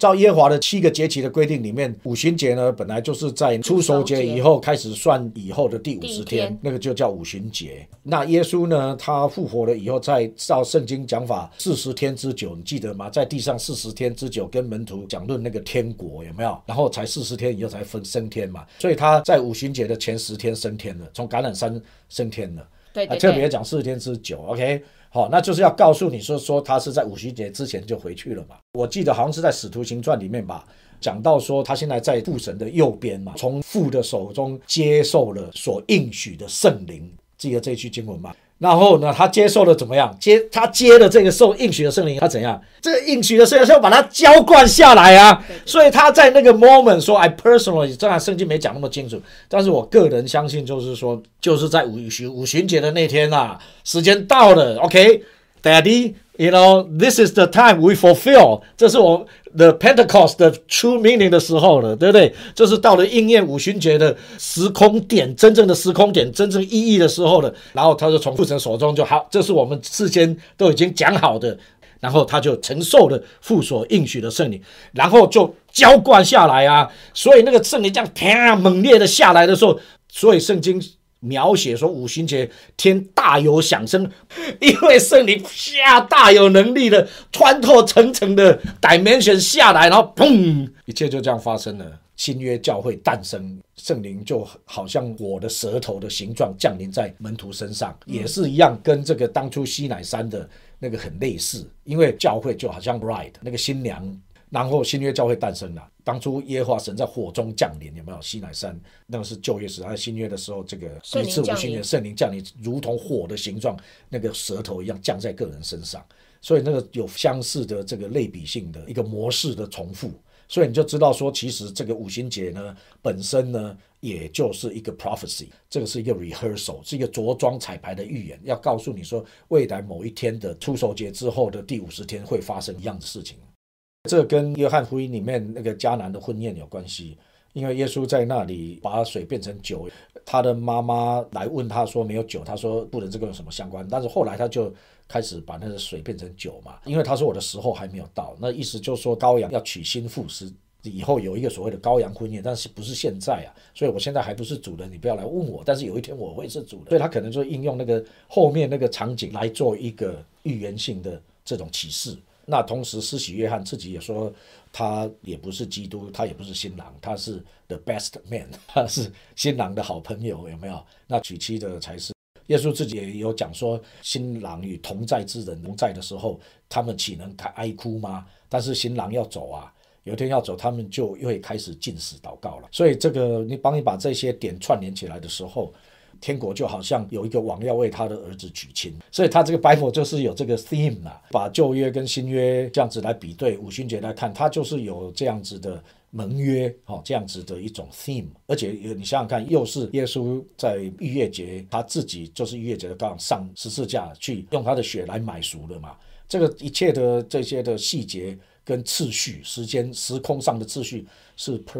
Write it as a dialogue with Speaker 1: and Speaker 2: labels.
Speaker 1: 照耶和华的七个节期的规定里面，五旬节呢本来就是在初守节以后开始算以后的第五十天，那个就叫五旬节。那耶稣呢，他复活了以后，在照圣经讲法四十天之久，你记得吗？在地上四十天之久，跟门徒讲论那个天国有没有？然后才四十天以后才分升天嘛。所以他在五旬节的前十天升天了，从橄榄山升天了。
Speaker 2: 对对，
Speaker 1: 特别讲四十天之久，OK。好，那就是要告诉你说，说他是在五旬节之前就回去了嘛？我记得好像是在《使徒行传》里面吧，讲到说他现在在父神的右边嘛，从父的手中接受了所应许的圣灵，记得这句经文吗？然后呢，他接受了怎么样？接他接了这个受应许的圣灵，他怎样？这个应许的圣灵是要把它浇灌下来啊！所以他在那个 moment 说，I personally，虽然圣经没讲那么清楚，但是我个人相信，就是说，就是在五旬五旬节的那天啊，时间到了 Daddy, you know, this is the time we fulfill。这是我 the Pentecost 的 true meaning 的时候了，对不对？这是到了应验五旬节的时空点，真正的时空点，真正意义的时候了。然后他就从父神手中就好，这是我们事先都已经讲好的。然后他就承受了父所应许的圣灵，然后就浇灌下来啊。所以那个圣灵这样啪猛烈的下来的时候，所以圣经。描写说五旬节天大有响声，因为圣灵下大有能力的穿透层层的 dimension 下来，然后砰，一切就这样发生了。新约教会诞生，圣灵就好像我的舌头的形状降临在门徒身上，也是一样，跟这个当初西乃山的那个很类似。因为教会就好像 bride 那个新娘。然后新约教会诞生了。当初耶和华神在火中降临，有没有？西乃山那个是旧约时，还有新约的时候，这个一次五旬节圣灵降临，如同火的形状，那个舌头一样降在个人身上。所以那个有相似的这个类比性的一个模式的重复。所以你就知道说，其实这个五旬节呢，本身呢，也就是一个 prophecy，这个是一个 rehearsal，是一个着装彩排的预言，要告诉你说，未来某一天的出手节之后的第五十天会发生一样的事情。这跟约翰福音里面那个迦南的婚宴有关系，因为耶稣在那里把水变成酒，他的妈妈来问他说没有酒，他说不能这个有什么相关，但是后来他就开始把那个水变成酒嘛，因为他说我的时候还没有到，那意思就是说羔羊要娶新妇是以后有一个所谓的羔羊婚宴，但是不是现在啊，所以我现在还不是主人，你不要来问我，但是有一天我会是主人，所以他可能就应用那个后面那个场景来做一个预言性的这种启示。那同时，施洗约翰自己也说，他也不是基督，他也不是新郎，他是 the best man，他是新郎的好朋友，有没有？那娶妻的才是。耶稣自己也有讲说，新郎与同在之人同在的时候，他们岂能哀哭吗？但是新郎要走啊，有一天要走，他们就又会开始进食祷告了。所以这个，你帮你把这些点串联起来的时候。天国就好像有一个王要为他的儿子娶亲，所以他这个 Bible 就是有这个 theme 啊，把旧约跟新约这样子来比对，五旬节来看，它就是有这样子的盟约，哦，这样子的一种 theme。而且你想想看，又是耶稣在逾越节，他自己就是逾越节的羔羊上十字架去用他的血来买赎的嘛。这个一切的这些的细节跟次序、时间、时空上的次序是 perfect。